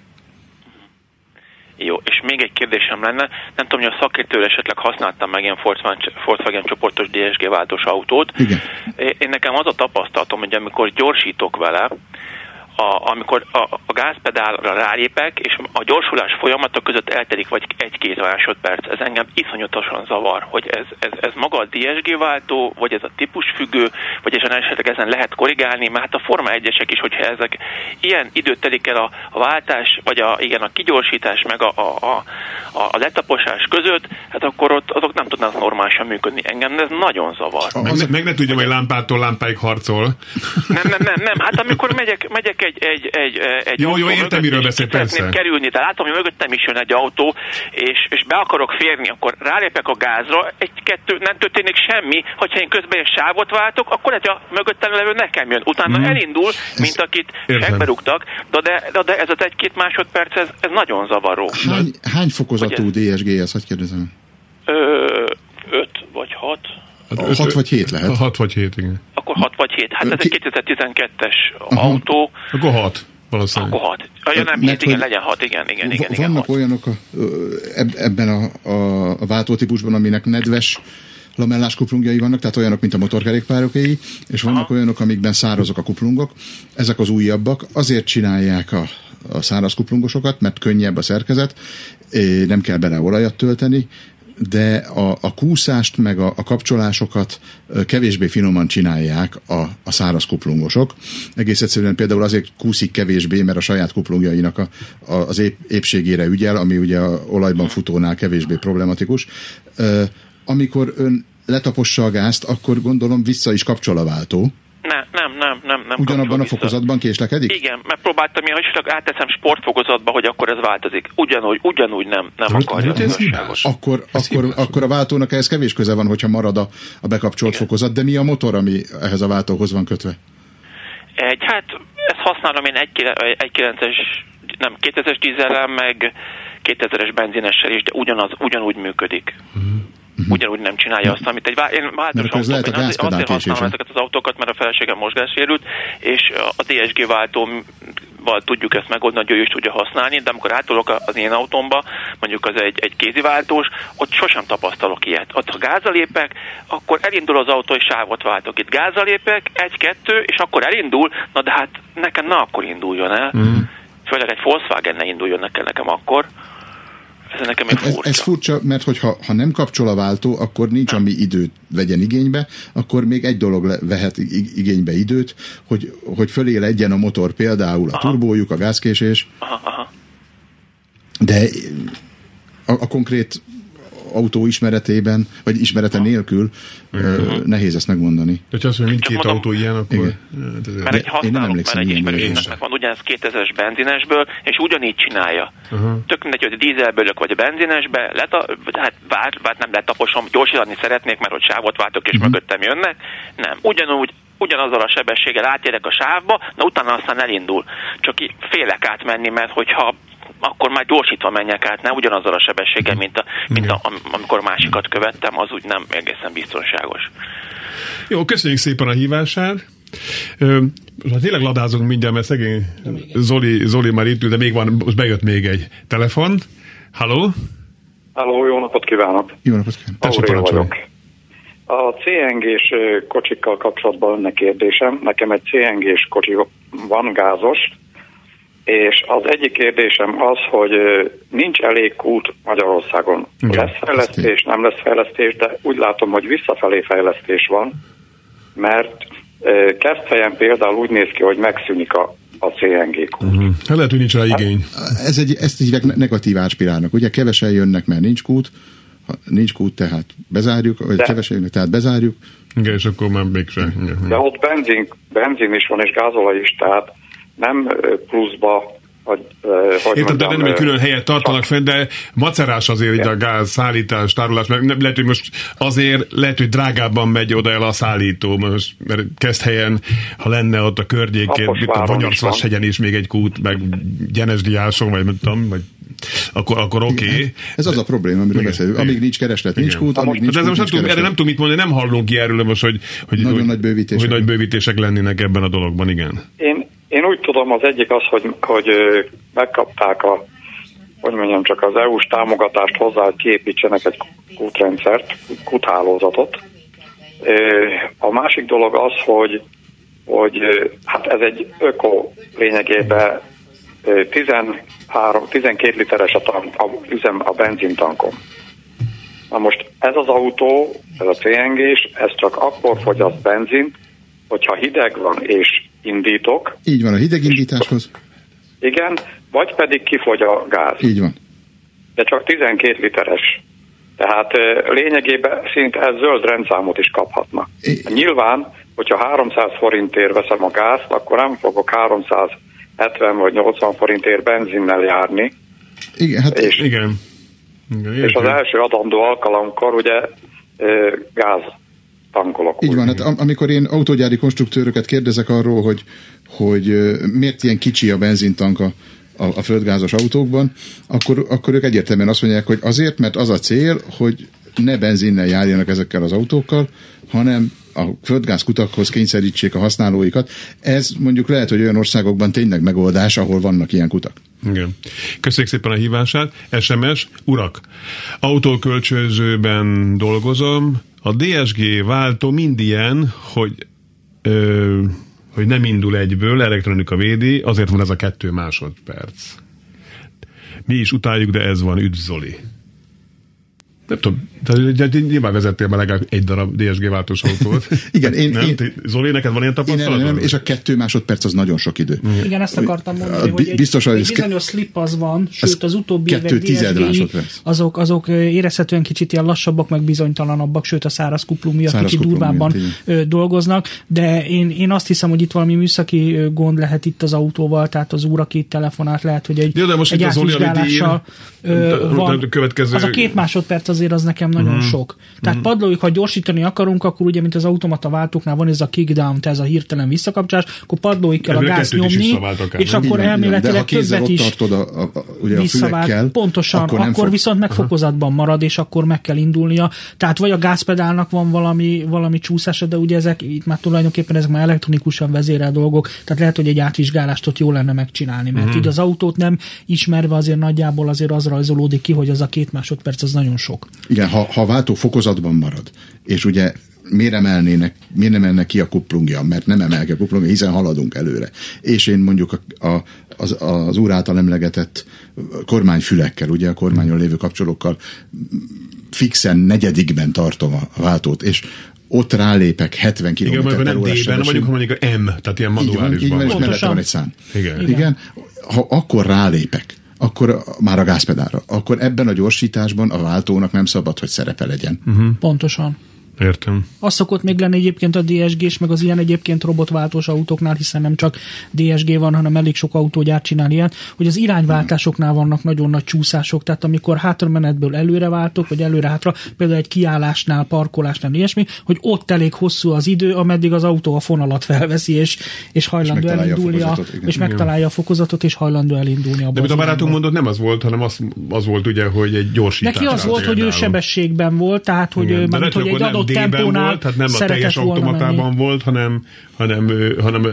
Jó, és még egy kérdésem lenne, nem tudom, hogy a szakértőre esetleg használtam meg ilyen Volkswagen csoportos DSG váltós autót. Igen. Én nekem az a tapasztalatom, hogy amikor gyorsítok vele, a, amikor a, a gázpedálra rálépek, és a gyorsulás folyamata között eltelik vagy egy-két másodperc. Ez engem iszonyatosan zavar, hogy ez, ez, ez maga a DSG váltó, vagy ez a típusfüggő, vagy ezen esetleg ezen lehet korrigálni, mert hát a Forma 1-esek is, hogyha ezek ilyen időt telik el a, a váltás, vagy a, igen, a kigyorsítás, meg a, a, a, a letaposás között, hát akkor ott azok nem tudnak normálisan működni. Engem ez nagyon zavar. Meg, meg ne tudja, hogy lámpától lámpáig harcol. Nem, nem, nem, nem. Hát amikor megyek, megyek egy, egy, egy, egy Jó, jó, értem, miről beszél, persze. kerülni, de látom, hogy mögöttem is jön egy autó, és, és be akarok férni, akkor rálépek a gázra, egy-kettő, nem történik semmi, hogyha én közben egy sávot váltok, akkor egy a mögöttem levő nekem jön. Utána hmm. elindul, mint akit megberúgtak, de, de, de ez az egy-két másodperc, ez, ez nagyon zavaró. Hány, hány fokozatú DSG ez, hogy kérdezem? Ö, öt vagy hat. Hát 6 vagy 7 lehet. 6 vagy 7, igen. Akkor 6 vagy 7. Hát ez egy 2012-es uh-huh. autó. Akkor 6. Valószínűleg. Akkor 6. Ja, nem, 7, igen, legyen 6, igen, igen, igen. Vannak igen, olyanok a, ebben a, a, a váltótípusban, aminek nedves lamellás kuplungjai vannak, tehát olyanok, mint a motorkerékpárokéi, és vannak Aha. olyanok, amikben szárazok a kuplungok. Ezek az újabbak. Azért csinálják a, a száraz kuplungosokat, mert könnyebb a szerkezet, nem kell bele olajat tölteni, de a, a kúszást meg a, a kapcsolásokat kevésbé finoman csinálják a, a száraz kuplungosok. Egész egyszerűen például azért kúszik kevésbé, mert a saját kuplungjainak a, a, az ép, épségére ügyel, ami ugye a olajban futónál kevésbé problematikus. Amikor ön letapossa a gázt, akkor gondolom vissza is kapcsol a váltó. Nem, nem, nem, nem. nem Ugyanabban a fokozatban késlekedik? Igen, mert próbáltam én, hogy csak áteszem sportfokozatba, hogy akkor ez változik. Ugyanúgy, ugyanúgy nem, nem akarja. Ez akkor, ez akkor, akkor a váltónak ehhez kevés köze van, hogyha marad a, a bekapcsolt Igen. fokozat, de mi a motor, ami ehhez a váltóhoz van kötve? Egy, hát ezt használom én egy, egy 9-es, nem, 2000-es dízellel, meg 2000-es benzinessel is, de ugyanaz, ugyanúgy működik. Uh-huh uh-huh. ugyanúgy nem csinálja azt, amit egy vá- én változó autó, azért, azért használom ezeket az autókat, mert a feleségem mozgássérült, és a DSG váltóval tudjuk ezt megoldani, hogy ő is tudja használni, de amikor átolok az én autómba, mondjuk az egy, egy kéziváltós, ott sosem tapasztalok ilyet. Ott ha gázalépek, akkor elindul az autó, és sávot váltok. Itt gázalépek, egy-kettő, és akkor elindul, na de hát nekem na akkor induljon el. Uh-huh. Főleg egy Volkswagen ne induljon nekem, nekem akkor. Ez nekem hát ez, ez furcsa, mert hogyha ha nem kapcsol a váltó, akkor nincs, ami időt vegyen igénybe, akkor még egy dolog le, vehet igénybe időt, hogy, hogy fölé legyen a motor például a aha. turbójuk, a gázkésés. Aha, aha. De a, a konkrét autó ismeretében, vagy ismerete nélkül uh-huh. nehéz ezt megmondani. De ha azt mondja, mindkét mondom, autó ilyen, akkor... Igen. Mert egy én nem emlékszem mert egy ismerősnek van ugyanez 2000-es benzinesből, és ugyanígy csinálja. Uh-huh. Tök mindegy, hogy a dízelből vagy a benzinesbe, leta, hát vár, vár, nem letaposom, gyorsítani szeretnék, mert hogy sávot váltok, és uh-huh. mögöttem jönnek. Nem, ugyanúgy ugyanazzal a sebességgel átérek a sávba, na utána aztán elindul. Csak félek átmenni, mert hogyha akkor már gyorsítva menjek át, nem ugyanazzal a sebességgel, mint, a, mint a, amikor a másikat követtem, az úgy nem egészen biztonságos. Jó, köszönjük szépen a hívását. Ha tényleg ladázunk mindjárt, mert szegény Zoli, Zoli már itt ül, de még van, most bejött még egy telefon. Halló? Halló, jó napot kívánok! Jó napot kívánok! vagyok. A CNG-s kocsikkal kapcsolatban önnek kérdésem. Nekem egy CNG-s kocsi van gázos, és az egyik kérdésem az, hogy nincs elég kút Magyarországon. Igen, lesz fejlesztés, nem lesz fejlesztés, de úgy látom, hogy visszafelé fejlesztés van, mert Keszthelyen például úgy néz ki, hogy megszűnik a, a CNG kút. Uh-huh. Lehet, hogy nincs rá igény. Hát, ez egy, ezt hívják negatív áspirálnak. Ugye kevesen jönnek, mert nincs kút, Ha nincs kút, tehát bezárjuk, vagy De- keveségnek, tehát bezárjuk. Igen, és akkor már mégsem. De ott benzin, benzin is van, és gázolaj is, tehát nem pluszba, hogy, hogy Érted, de nem egy külön helyet tartanak fenn, de macerás azért így a gáz, szállítás, tárolás, mert nem- lehet, hogy most azért lehet, hogy drágábban megy oda el a szállító, most, mert kezd helyen, ha lenne ott a környékén, mit a is Banyarcvas van. hegyen is még egy kút, meg Gyenesdiáson, vagy nem tudom, vagy akkor, akkor oké. Okay. Ez az a probléma, amiről beszélünk. Amíg nincs kereslet, nincs Igen. kút, amíg nincs De ezzel kút, most nem nincs tudom, erre nem tudom mit mondani, nem hallunk ki erről most, hogy, hogy, Nagyon hogy, nagy bővítések. hogy nagy bővítések lennének ebben a dologban, igen. Én, én úgy tudom, az egyik az, hogy, hogy megkapták a, hogy mondjam, csak az EU-s támogatást hozzá, hogy kiépítsenek egy kútrendszert, kuthálózatot. A másik dolog az, hogy, hogy hát ez egy öko lényegében ö, 13, 12 literes a, tank, a, üzem a benzintankom. Na most ez az autó, ez a CNG-s, ez csak akkor fogyaszt benzint, hogyha hideg van és indítok, Így van, a hidegindításhoz. igen, vagy pedig kifogy a gáz. Így van. De csak 12 literes. Tehát lényegében szinte ez zöld rendszámot is kaphatna. Nyilván, hogyha 300 forintért veszem a gázt, akkor nem fogok 370 vagy 80 forintért benzinnel járni, Igen, hát és, Igen. igen és az első adandó alkalomkor ugye gáz tankolok. Így van, hát am- amikor én autógyári konstruktőröket kérdezek arról, hogy, hogy miért ilyen kicsi a benzintank a, a, a földgázos autókban, akkor, akkor ők egyértelműen azt mondják, hogy azért, mert az a cél, hogy ne benzinnel járjanak ezekkel az autókkal, hanem a földgáz kutakhoz kényszerítsék a használóikat. Ez mondjuk lehet, hogy olyan országokban tényleg megoldás, ahol vannak ilyen kutak. Igen. Köszönjük szépen a hívását. SMS, urak, autókölcsönzőben dolgozom, a DSG váltó mind ilyen, hogy ö, hogy nem indul egyből, elektronika védi, azért van ez a kettő másodperc. Mi is utáljuk, de ez van, üdv Zoli. Nem tudom, de nyilván vezettél be legalább egy darab DSG váltós autót. (laughs) Igen, én- nem? én- Zoli, neked van ilyen Én nem, nem, és a kettő másodperc az nagyon sok idő. Igen, ezt akartam mondani, Bi- hogy egy, biztos, hogy egy ez ke- bizonyos slip az van, sőt az utóbbi kettő évek másodperc. azok, azok érezhetően kicsit ilyen lassabbak, meg bizonytalanabbak, sőt a száraz kuplung miatt Száraz kicsit durvábban dolgoznak, de én, én azt hiszem, hogy itt valami műszaki gond lehet itt az autóval, tehát az úr, aki itt telefonált, lehet, hogy egy, Jó, de most egy itt az Zoli, van. a Az a két másodperc azért az nekem nagyon Mhm. sok. Tehát padlóig, ha gyorsítani akarunk, akkor ugye, mint az automata váltóknál van ez a kickdown, tehát ez a hirtelen visszakapcsolás, akkor padlóig kell a gáz nyomni, és akkor van, elméletileg többet is tartod a, a, a, ugye a visszavált. fülekkel, Pontosan, akkor, akkor fog- viszont megfokozatban marad, és akkor meg kell indulnia. Tehát vagy a gázpedálnak van valami, valami csúszása, de ugye ezek itt már tulajdonképpen ezek már elektronikusan vezérel dolgok, tehát lehet, hogy egy átvizsgálást ott jó lenne megcsinálni, mert Mhm. így az autót nem ismerve azért nagyjából azért az rajzolódik ki, hogy az a két másodperc az nagyon sok. Igen, ha, ha a váltó fokozatban marad, és ugye miért emelnének, miért nem emelnek ki a kuplungja, mert nem emel ki a kuplungja, hiszen haladunk előre. És én mondjuk a, a, az, az úr által emlegetett kormányfülekkel, ugye a kormányon lévő kapcsolókkal fixen negyedikben tartom a, váltót, és ott rálépek 70 km Igen, per nem D-ben, mondjuk, ha mondjuk a M, tehát ilyen Így van, így manuálisban. van, és van. mellette van egy szám. Igen. Igen. Igen. Ha akkor rálépek, akkor már a gázpedálra, akkor ebben a gyorsításban a váltónak nem szabad, hogy szerepe legyen. Mhm. Pontosan. Értem. Az szokott még lenni egyébként a DSG-s, meg az ilyen egyébként robotváltós autóknál, hiszen nem csak DSG van, hanem elég sok autógyár csinál ilyen, hogy az irányváltásoknál vannak nagyon nagy csúszások, tehát amikor hátramenetből előre váltok, vagy előre-hátra, például egy kiállásnál, parkolásnál, ilyesmi, hogy ott elég hosszú az idő, ameddig az autó a fonalat felveszi, és, és hajlandó a elindulni, a, igen. és megtalálja a fokozatot, és hajlandó elindulni abba De amit a barátunk mondott, nem az volt, hanem az, az volt ugye, hogy egy gyorsítás. Neki az volt, hogy ő sebességben volt, tehát hogy, Igen, lehet, hogy egy adott D-ben tempónál volt, tehát nem a teljes automatában menni. volt, hanem, hanem, hanem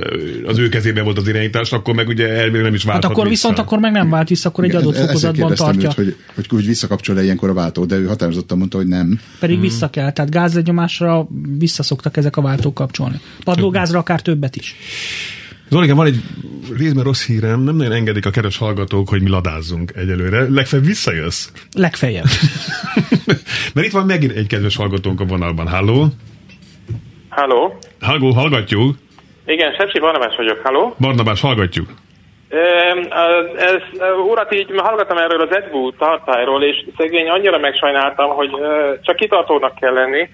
az ő kezében volt az irányítás, akkor meg ugye elvileg nem is Hát válthat akkor vissza. viszont akkor meg nem vált vissza, akkor egy Igen, adott fokozatban tartja. Őt, hogy, hogy úgy visszakapcsol-e ilyenkor a váltó, de ő határozottan mondta, hogy nem. Pedig vissza kell, tehát gázlegyomásra visszaszoktak ezek a váltók kapcsolni. Padlógázra akár többet is. Zoli, van egy részben rossz hírem, nem nagyon engedik a keres hallgatók, hogy mi ladázzunk egyelőre. Legfeljebb visszajössz. Legfeljebb. (laughs) Mert itt van megint egy kedves hallgatónk a vonalban. Halló? Halló? Halló, hallgatjuk. Igen, Sepsi Barnabás vagyok, halló? Barnabás, hallgatjuk. Ez, urat így hallgattam erről az Edbu tartályról, és szegény annyira megsajnáltam, hogy csak kitartónak kell lenni.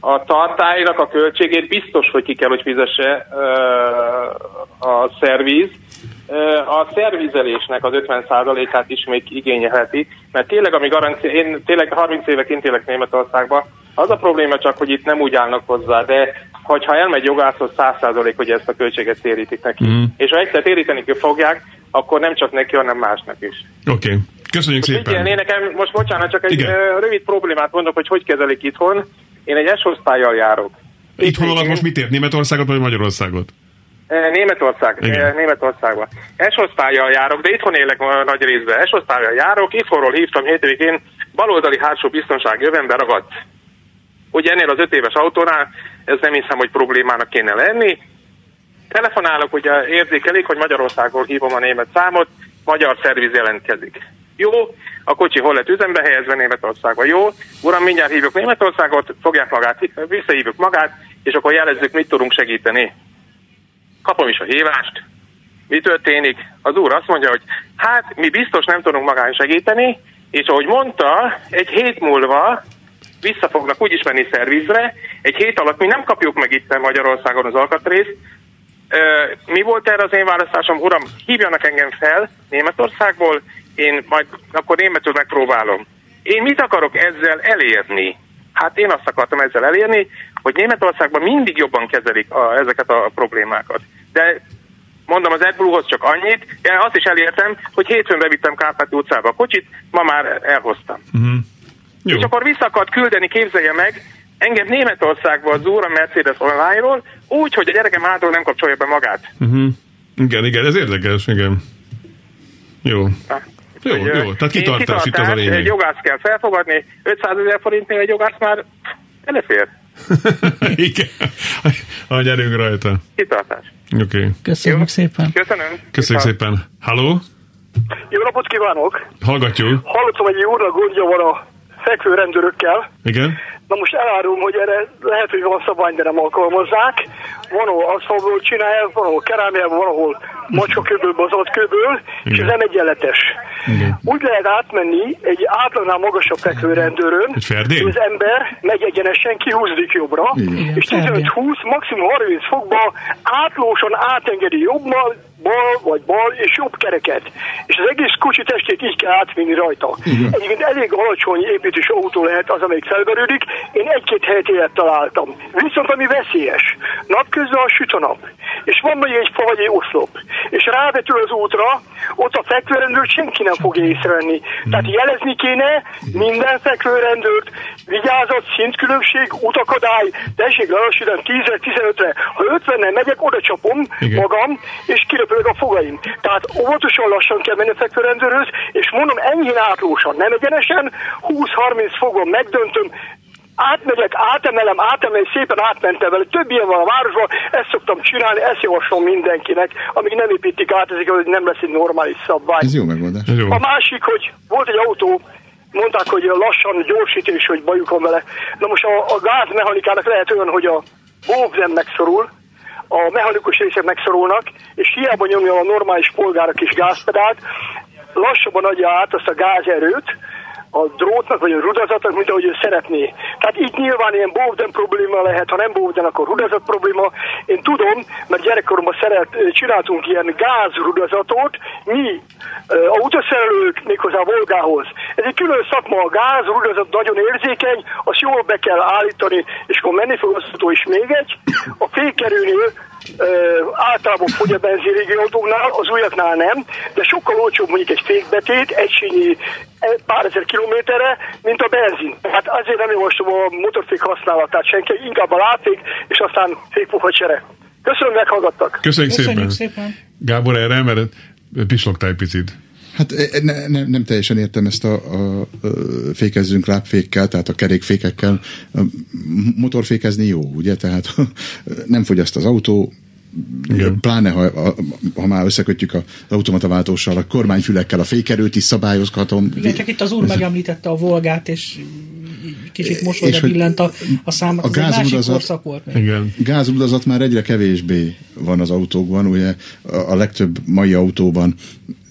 A tartálynak a költségét biztos, hogy ki kell, hogy fizesse a szerviz. A szervizelésnek az 50%-át is még igényelheti, mert tényleg, ami garancia, én tényleg 30 éveként élek Németországban, az a probléma csak, hogy itt nem úgy állnak hozzá, de hogyha elmegy jogászhoz, 100% hogy ezt a költséget térítik neki. Mm. És ha egyszer téríteni fogják, akkor nem csak neki, hanem másnak is. Oké. Okay. Köszönjük most szépen. Igen, én nekem most bocsánat, csak egy Igen. rövid problémát mondok, hogy hogy kezelik itthon. Én egy S-osztályjal járok. Itthon alatt most mit ért? Németországot vagy Magyarországot? Németország, Igen. Németországban. S-osztályjal járok, de itthon élek nagy részben. S-osztályjal járok, itthonról hívtam hétvégén, baloldali hátsó biztonság jövőn beragadt. Ugye ennél az öt éves autónál ez nem hiszem, hogy problémának kéne lenni. Telefonálok, ugye érzékelik, hogy Magyarországról hívom a német számot, magyar szerviz jelentkezik. Jó, a kocsi hol lett üzembe helyezve Németországba. Jó, uram, mindjárt hívjuk Németországot, fogják magát, visszahívjuk magát, és akkor jelezzük, mit tudunk segíteni. Kapom is a hívást. Mi történik? Az úr azt mondja, hogy hát mi biztos nem tudunk magán segíteni, és ahogy mondta, egy hét múlva vissza fognak úgyis menni szervizre. Egy hét alatt mi nem kapjuk meg itt Magyarországon az alkatrészt. Mi volt erre az én választásom? Uram, hívjanak engem fel Németországból, én majd akkor németül megpróbálom. Én mit akarok ezzel elérni? Hát én azt akartam ezzel elérni, hogy Németországban mindig jobban kezelik a, ezeket a problémákat. De mondom az AdBlue-hoz csak annyit, én azt is elértem, hogy hétfőn bevittem Kárpáti utcába a kocsit, ma már elhoztam. Uh-huh. Jó. És akkor vissza akart küldeni, képzelje meg, engem Németországba az úr a Mercedes online-ról, úgy, hogy a gyerekem hátul nem kapcsolja be magát. Uh-huh. Igen, igen, ez érdekes, igen. Jó. Jó, hogy, jó, tehát kitartás, itt az a lényeg. Egy jogász kell felfogadni, 500 ezer forintnél egy jogász már elefér. (laughs) Igen, ha gyerünk rajta. Kitartás. Oké. Okay. Köszönjük jó. szépen. Köszönöm. Köszönjük szépen. Halló? Jó napot kívánok! Hallgatjuk. Hallottam, hogy egy úrnak gondja van a fekvő rendőrökkel. Igen. Na most elárulom, hogy erre lehet, hogy van szabály, de nem alkalmazzák. Van, ahol aszfaltból csinálják, van, ahol kerámiában, van, ahol macska köből, bazalt köből, és ez nem egyenletes. Igen. Úgy lehet átmenni egy átlagnál magasabb fekvő rendőrön, hogy az ember megy egyenesen, kihúzódik jobbra, Igen. és 15-20, maximum 30 fokba átlósan átengedi jobbmal, bal vagy bal és jobb kereket. És az egész kocsi testét így kell átvinni rajta. Igen. Egyébként elég alacsony építés autó lehet az, amelyik felverődik. Én egy-két helyet élet találtam. Viszont ami veszélyes, napközben a süt a nap. És van még egy fa vagy egy oszlop. És rávetül az útra, ott a fekvőrendőrt senki nem fogja észrevenni. Tehát jelezni kéne minden fekvőrendőrt, vigyázat, szintkülönbség, utakadály, tessék lelassítani 10-15-re. Ha 50-nel megyek, oda csapom Igen. magam, és kiröpölök a fogaim. Tehát óvatosan lassan kell menni a fekvőrendőrhöz, és mondom, enyhén átlósan, nem egyenesen, 20-30 fogon megdöntöm, átmegyek, átemelem, átemelem, szépen átmentem vele. Több ilyen van a városban, ezt szoktam csinálni, ezt javaslom mindenkinek, amíg nem építik át, ezek, hogy nem lesz egy normális szabvány. Ez jó megoldás. Jó. A másik, hogy volt egy autó, mondták, hogy lassan gyorsítés, hogy bajuk van vele. Na most a, a gázmechanikának lehet olyan, hogy a bóvzem megszorul, a mechanikus részek megszorulnak, és hiába nyomja a normális polgár a kis gázpedált, lassabban adja át azt a gázerőt, a drótnak, vagy a rudazatnak, mint ahogy ő szeretné. Tehát itt nyilván ilyen bóvden probléma lehet, ha nem bóvden, akkor rudazat probléma. Én tudom, mert gyerekkoromban szeret, csináltunk ilyen gázrudazatot, mi autószerelők méghozzá a Volgához. Ez egy külön szakma, a gáz, rudazat nagyon érzékeny, azt jól be kell állítani, és akkor menni fog az is még egy. A fékerőnél általában fogy a benzinrégi autóknál, az újaknál nem, de sokkal olcsóbb mondjuk egy fékbetét, egysényi e, pár ezer kilométerre, mint a benzin. Hát azért nem javaslom a motorfék használatát senki, inkább a látfék, és aztán fékpuha csere. Köszönöm, meghallgattak. Köszönjük, Köszönjük szépen. szépen. Gábor, erre, mert pislogtál egy picit. Hát e, ne, ne, nem teljesen értem ezt a, a, a fékezzünk lábfékkel, tehát a kerékfékekkel. A motorfékezni jó, ugye? Tehát (laughs) nem fogyaszt az autó, igen. Pláne, ha, ha már összekötjük az automata váltóssal, a kormányfülekkel a fékerőt is szabályozhatom. Igen, csak itt az úr megemlítette a Volgát, és kicsit mosolyra billent a, a szám. A gázudazat, volt még. Igen. gázudazat már egyre kevésbé van az autókban, ugye a legtöbb mai autóban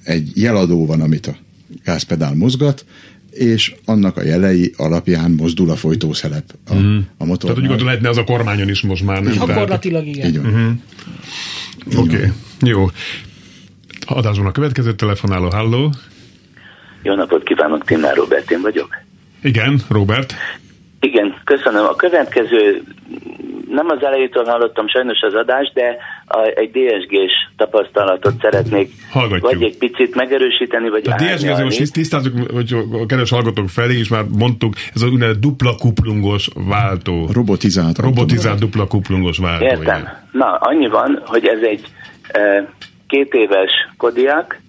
egy jeladó van, amit a gázpedál mozgat, és annak a jelei alapján mozdul a folytószelep a, mm. a motor. Tehát hogy lehetne az a kormányon is most már. Nem Gyakorlatilag igen. Így van. Uh-huh. Oké, okay. jó. Adásban a következő telefonáló, halló. Jó napot kívánok, Timnár Robert, én vagyok. Igen, Robert. Igen, köszönöm. A következő, nem az elejétől hallottam sajnos az adást, de a, egy DSG-s tapasztalatot szeretnék Hallgatjuk. vagy egy picit megerősíteni, vagy A DSG most tisztázzuk, hogy a kedves hallgatók felé is már mondtuk, ez a úgynevezett dupla kuplungos váltó. Robotizált. Robotizált dupla kuplungos váltó. Értem. Igen. Na, annyi van, hogy ez egy e, két éves Kodiak,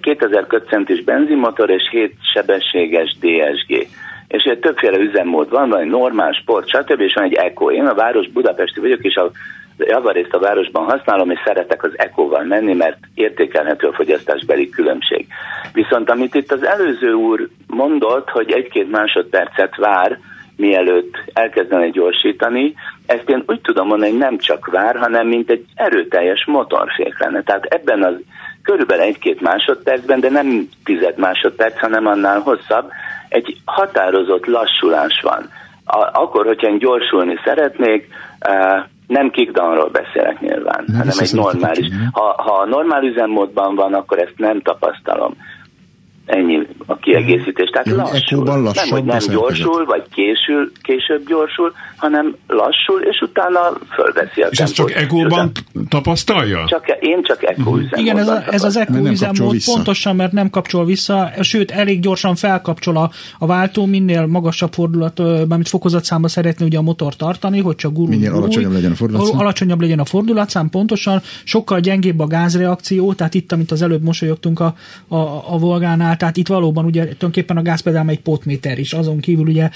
2000 kötcentis benzinmotor és 7 sebességes DSG. És ugye többféle üzemmód van, van egy normál, sport, stb. és van egy Eco. Én a város Budapesti vagyok, és a javarészt a városban használom, és szeretek az Eco-val menni, mert értékelhető a fogyasztásbeli különbség. Viszont amit itt az előző úr mondott, hogy egy-két másodpercet vár, mielőtt elkezdene gyorsítani, ezt én úgy tudom mondani, hogy nem csak vár, hanem mint egy erőteljes motorfék lenne. Tehát ebben az körülbelül egy-két másodpercben, de nem tized másodperc, hanem annál hosszabb, egy határozott lassulás van. A, akkor, hogyha én gyorsulni szeretnék, uh, nem kickdownról beszélek nyilván, nem hanem egy normális. Ha, ha a normál üzemmódban van, akkor ezt nem tapasztalom. Ennyi a kiegészítés. Tehát Jó, lassul. Nem, hogy nem gyorsul, vagy késül, később gyorsul, hanem lassul, és utána fölveszi a És ezt csak ECO-ban tapasztalja? Csak, e- én csak ECO uh-huh. Igen, ez, a, ez az ECO üzemmód pontosan, mert nem kapcsol vissza, sőt, elég gyorsan felkapcsol a, a váltó, minél magasabb fordulat, mármint fokozatszámba szeretné ugye a motor tartani, hogy csak gurul. Minél gurul, alacsonyabb legyen a fordulatszám. Alacsonyabb legyen a fordulatszám, pontosan. Sokkal gyengébb a gázreakció, tehát itt, amit az előbb mosolyogtunk a, a, a Volgánál, tehát itt valóban ugye tulajdonképpen a gázpedál egy potméter is, azon kívül ugye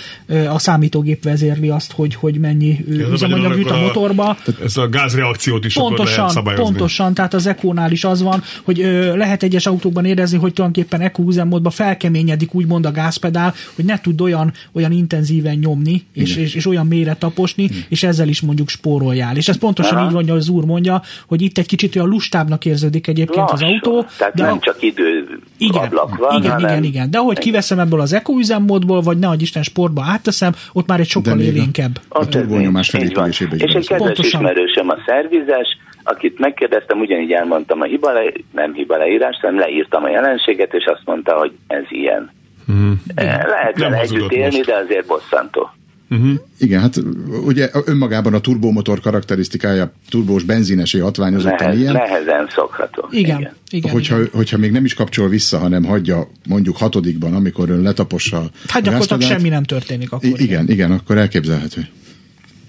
a számítógép vezérli azt, hogy, hogy mennyi üzemanyag jut a motorba. Ez a gázreakciót is pontosan, lehet Pontosan, tehát az Eco-nál is az van, hogy ö, lehet egyes autókban érezni, hogy tulajdonképpen Eco üzemmódban felkeményedik úgymond a gázpedál, hogy ne tud olyan, olyan intenzíven nyomni, és, és, és, olyan mélyre taposni, Igen. és ezzel is mondjuk spóroljál. És ez pontosan Aha. így van, hogy az úr mondja, hogy itt egy kicsit olyan lustábbnak érződik egyébként Lassú. az autó. Tehát de nem a... csak idő igen, van, igen, hanem... igen, igen. De ahogy kiveszem ebből az Eco üzemmódból, vagy ne Isten sportba átteszem, ott már egy sokkal élénkebb. A, a turbónyomás felépülésébe És egy kedves Pontosan. ismerősöm a szervizes, akit megkérdeztem, ugyanígy elmondtam a hiba, le, nem hiba leírás, hanem leírtam a jelenséget, és azt mondta, hogy ez ilyen. Hmm. Lehet vele együtt élni, most. de azért bosszantó. Uh-huh. Igen, hát ugye önmagában a turbomotor karakterisztikája turbós benzinesé hatványozottan Nehez, ilyen. Nehezen szokható. Igen. igen. igen hogyha, igen. hogyha még nem is kapcsol vissza, hanem hagyja mondjuk hatodikban, amikor ön letapossa Hát gyakorlatilag semmi nem történik akkor. I- igen, igen, akkor elképzelhető.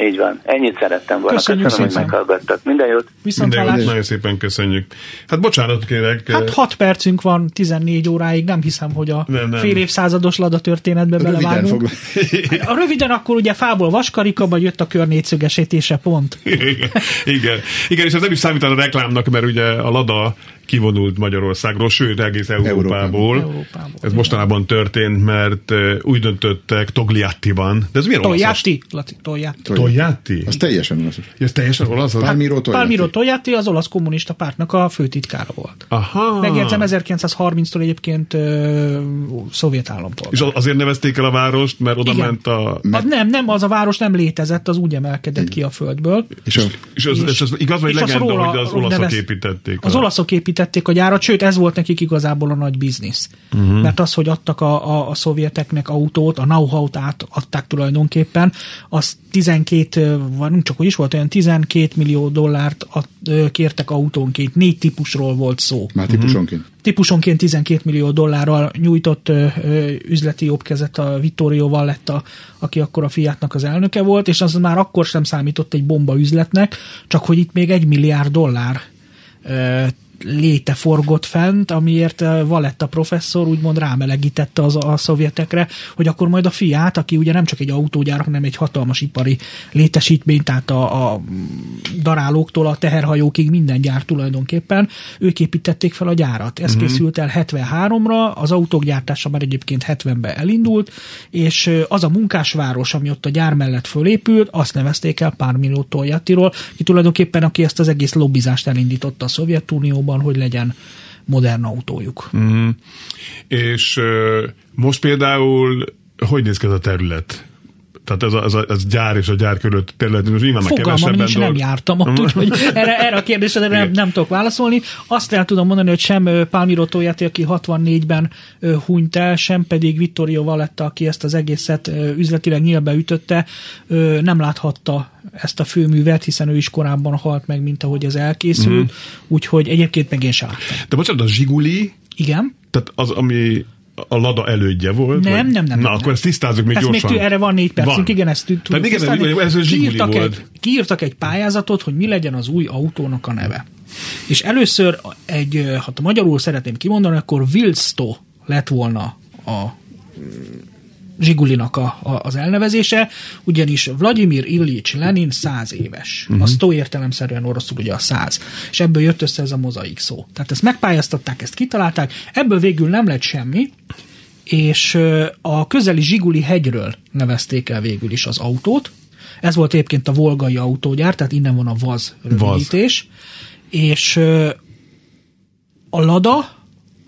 Így van. Ennyit szerettem volna. Köszönjük Köszönöm, szépen. hogy meghallgattak. Minden jót. Viszont Minden jót. Nagyon szépen köszönjük. Hát bocsánat kérek. Hát 6 percünk van 14 óráig. Nem hiszem, hogy a nem, nem. fél évszázados lada történetbe belevágunk. A röviden akkor ugye fából vaskarika, vagy jött a kör négyszögesítése pont. Igen. Igen. Igen, és ez nem is számít a reklámnak, mert ugye a lada kivonult Magyarországról, sőt egész Európából. Európából. Ez mostanában történt, mert úgy döntöttek Togliattiban. De ez miért Togliatti? Togliatti. Togliatti? Az teljesen olasz. Ez teljesen olasz? Az Palmiro Togliatti. Palmiro Togliatti az olasz kommunista pártnak a főtitkára volt. Aha. Megjegyzem 1930-tól egyébként ö, szovjet állampolgár. És azért nevezték el a várost, mert oda Igen. ment a... Hát nem, nem, az a város nem létezett, az úgy emelkedett Igen. ki a földből. És, a, és, az, és, az igaz, vagy legenda, róla, hogy az olaszok építették? Az olaszok építették a gyárat, sőt ez volt nekik igazából a nagy biznisz. Uh-huh. Mert az, hogy adtak a, a, a szovjeteknek autót, a know-how-t átadták tulajdonképpen, az 12, vagy nem csak hogy is volt, olyan 12 millió dollárt ad, kértek autónként, négy típusról volt szó. Már típusonként? Uh-huh. Típusonként 12 millió dollárral nyújtott ö, ö, üzleti jobbkezet a Vittorio Valletta, aki akkor a Fiatnak az elnöke volt, és az már akkor sem számított egy bomba üzletnek, csak hogy itt még egy milliárd dollár ö, léte forgott fent, amiért Valetta professzor úgymond rámelegítette az, a szovjetekre, hogy akkor majd a fiát, aki ugye nem csak egy autógyár, hanem egy hatalmas ipari létesítmény, tehát a, a darálóktól a teherhajókig minden gyár tulajdonképpen, ők építették fel a gyárat. Ez mm-hmm. készült el 73-ra, az autók gyártása már egyébként 70-ben elindult, és az a munkásváros, ami ott a gyár mellett fölépült, azt nevezték el Pármiló Toljattiról, ki tulajdonképpen aki ezt az egész lobbizást elindította a Szovjetunióban, hogy legyen modern autójuk. Mm. És most például hogy néz ki ez a terület? Tehát ez a, ez a ez gyár és a gyár körül terület, most nyilván Fogalmam nincs, nem jártam ott, úgyhogy erre, erre a kérdésre nem, nem tudok válaszolni. Azt el tudom mondani, hogy sem Palmiro Toyati, aki 64-ben hunyt el, sem pedig Vittorio Valletta, aki ezt az egészet üzletileg nyílbe ütötte, nem láthatta ezt a főművet, hiszen ő is korábban halt meg, mint ahogy ez elkészült, mm. úgyhogy egyébként meg én sem láttam. De bocsánat, a Zsiguli, igen. Tehát az, ami a Lada elődje volt? Nem, vagy? nem, nem. Na, nem, akkor ezt tisztázzuk még ezt gyorsan. Még erre van négy percünk, van. igen, ezt tudjuk igen, ez, ez kiírtak volt. egy, kiírtak egy pályázatot, hogy mi legyen az új autónak a neve. És először egy, hát a magyarul szeretném kimondani, akkor Wilsto lett volna a Zsigulinak a, a, az elnevezése, ugyanis Vladimir Ilyich Lenin száz éves. Uh-huh. A szó értelemszerűen oroszul ugye a száz. És ebből jött össze ez a mozaik szó. Tehát ezt megpályáztatták, ezt kitalálták, ebből végül nem lett semmi, és a közeli Zsiguli hegyről nevezték el végül is az autót. Ez volt egyébként a volgai autógyár, tehát innen van a VAZ rövidítés. Vaz. És a Lada,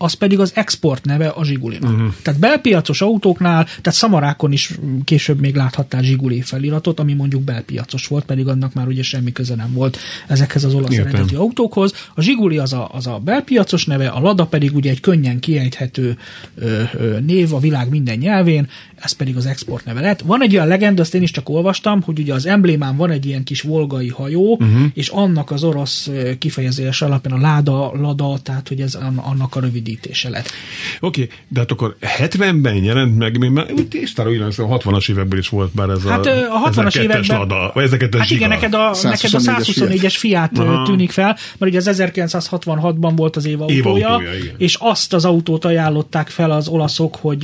az pedig az export neve a Zsigulinak. Uh-huh. Tehát belpiacos autóknál, tehát Szamarákon is később még láthattál Zsiguli feliratot, ami mondjuk belpiacos volt, pedig annak már ugye semmi köze nem volt ezekhez az olasz eredeti autókhoz. A Zsiguli az a, az a belpiacos neve, a Lada pedig ugye egy könnyen kiejthető ö, ö, név a világ minden nyelvén, ez pedig az export neve lett. Van egy olyan legenda, azt én is csak olvastam, hogy ugye az emblémán van egy ilyen kis volgai hajó, uh-huh. és annak az orosz kifejezés alapján a láda, lada, tehát hogy ez annak a rövidítése lett. Oké, okay, de hát akkor 70-ben jelent meg, még már tisztára a 60-as években is volt már ez hát, a, a 60-as években, lada, vagy ezeket a hát igen, neked a, neked a 124-es Fiat Aha. tűnik fel, mert ugye az 1966-ban volt az év autója, autója és azt az autót ajánlották fel az olaszok, hogy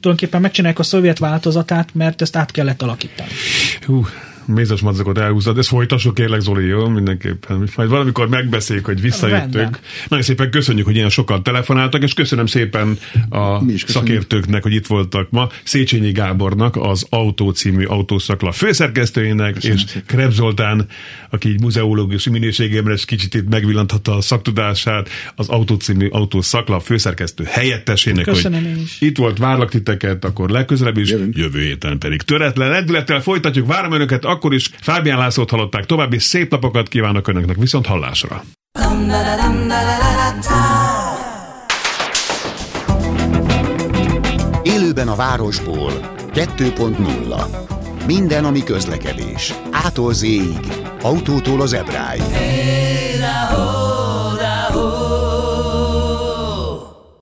tulajdonképpen megcsinálják a szovjet változatát, mert ezt át kellett alakítani. Hú, mézes madzakot elhúzod. Ezt folytassuk kérlek, Zoli, jó? Mindenképpen. Majd valamikor megbeszéljük, hogy visszajöttünk. Nagyon szépen köszönjük, hogy ilyen sokan telefonáltak, és köszönöm szépen a szakértőknek, hogy itt voltak ma. Széchenyi Gábornak, az Autó című autószakla főszerkesztőjének, köszönöm és Kreb Zoltán, aki egy muzeológus minőségében is kicsit itt megvillanthatta a szaktudását, az Autó című autószakla főszerkesztő helyettesének, köszönöm hogy is. itt volt, várlak titeket, akkor legközelebb is, Jövünk. jövő héten pedig töretlen lendülettel folytatjuk, várom önöket, akkor is Fábián Lászlót hallották további szép napokat kívánok önöknek viszont hallásra. Élőben a városból 2.0 Minden, ami közlekedés. Ától z Autótól az ebráig.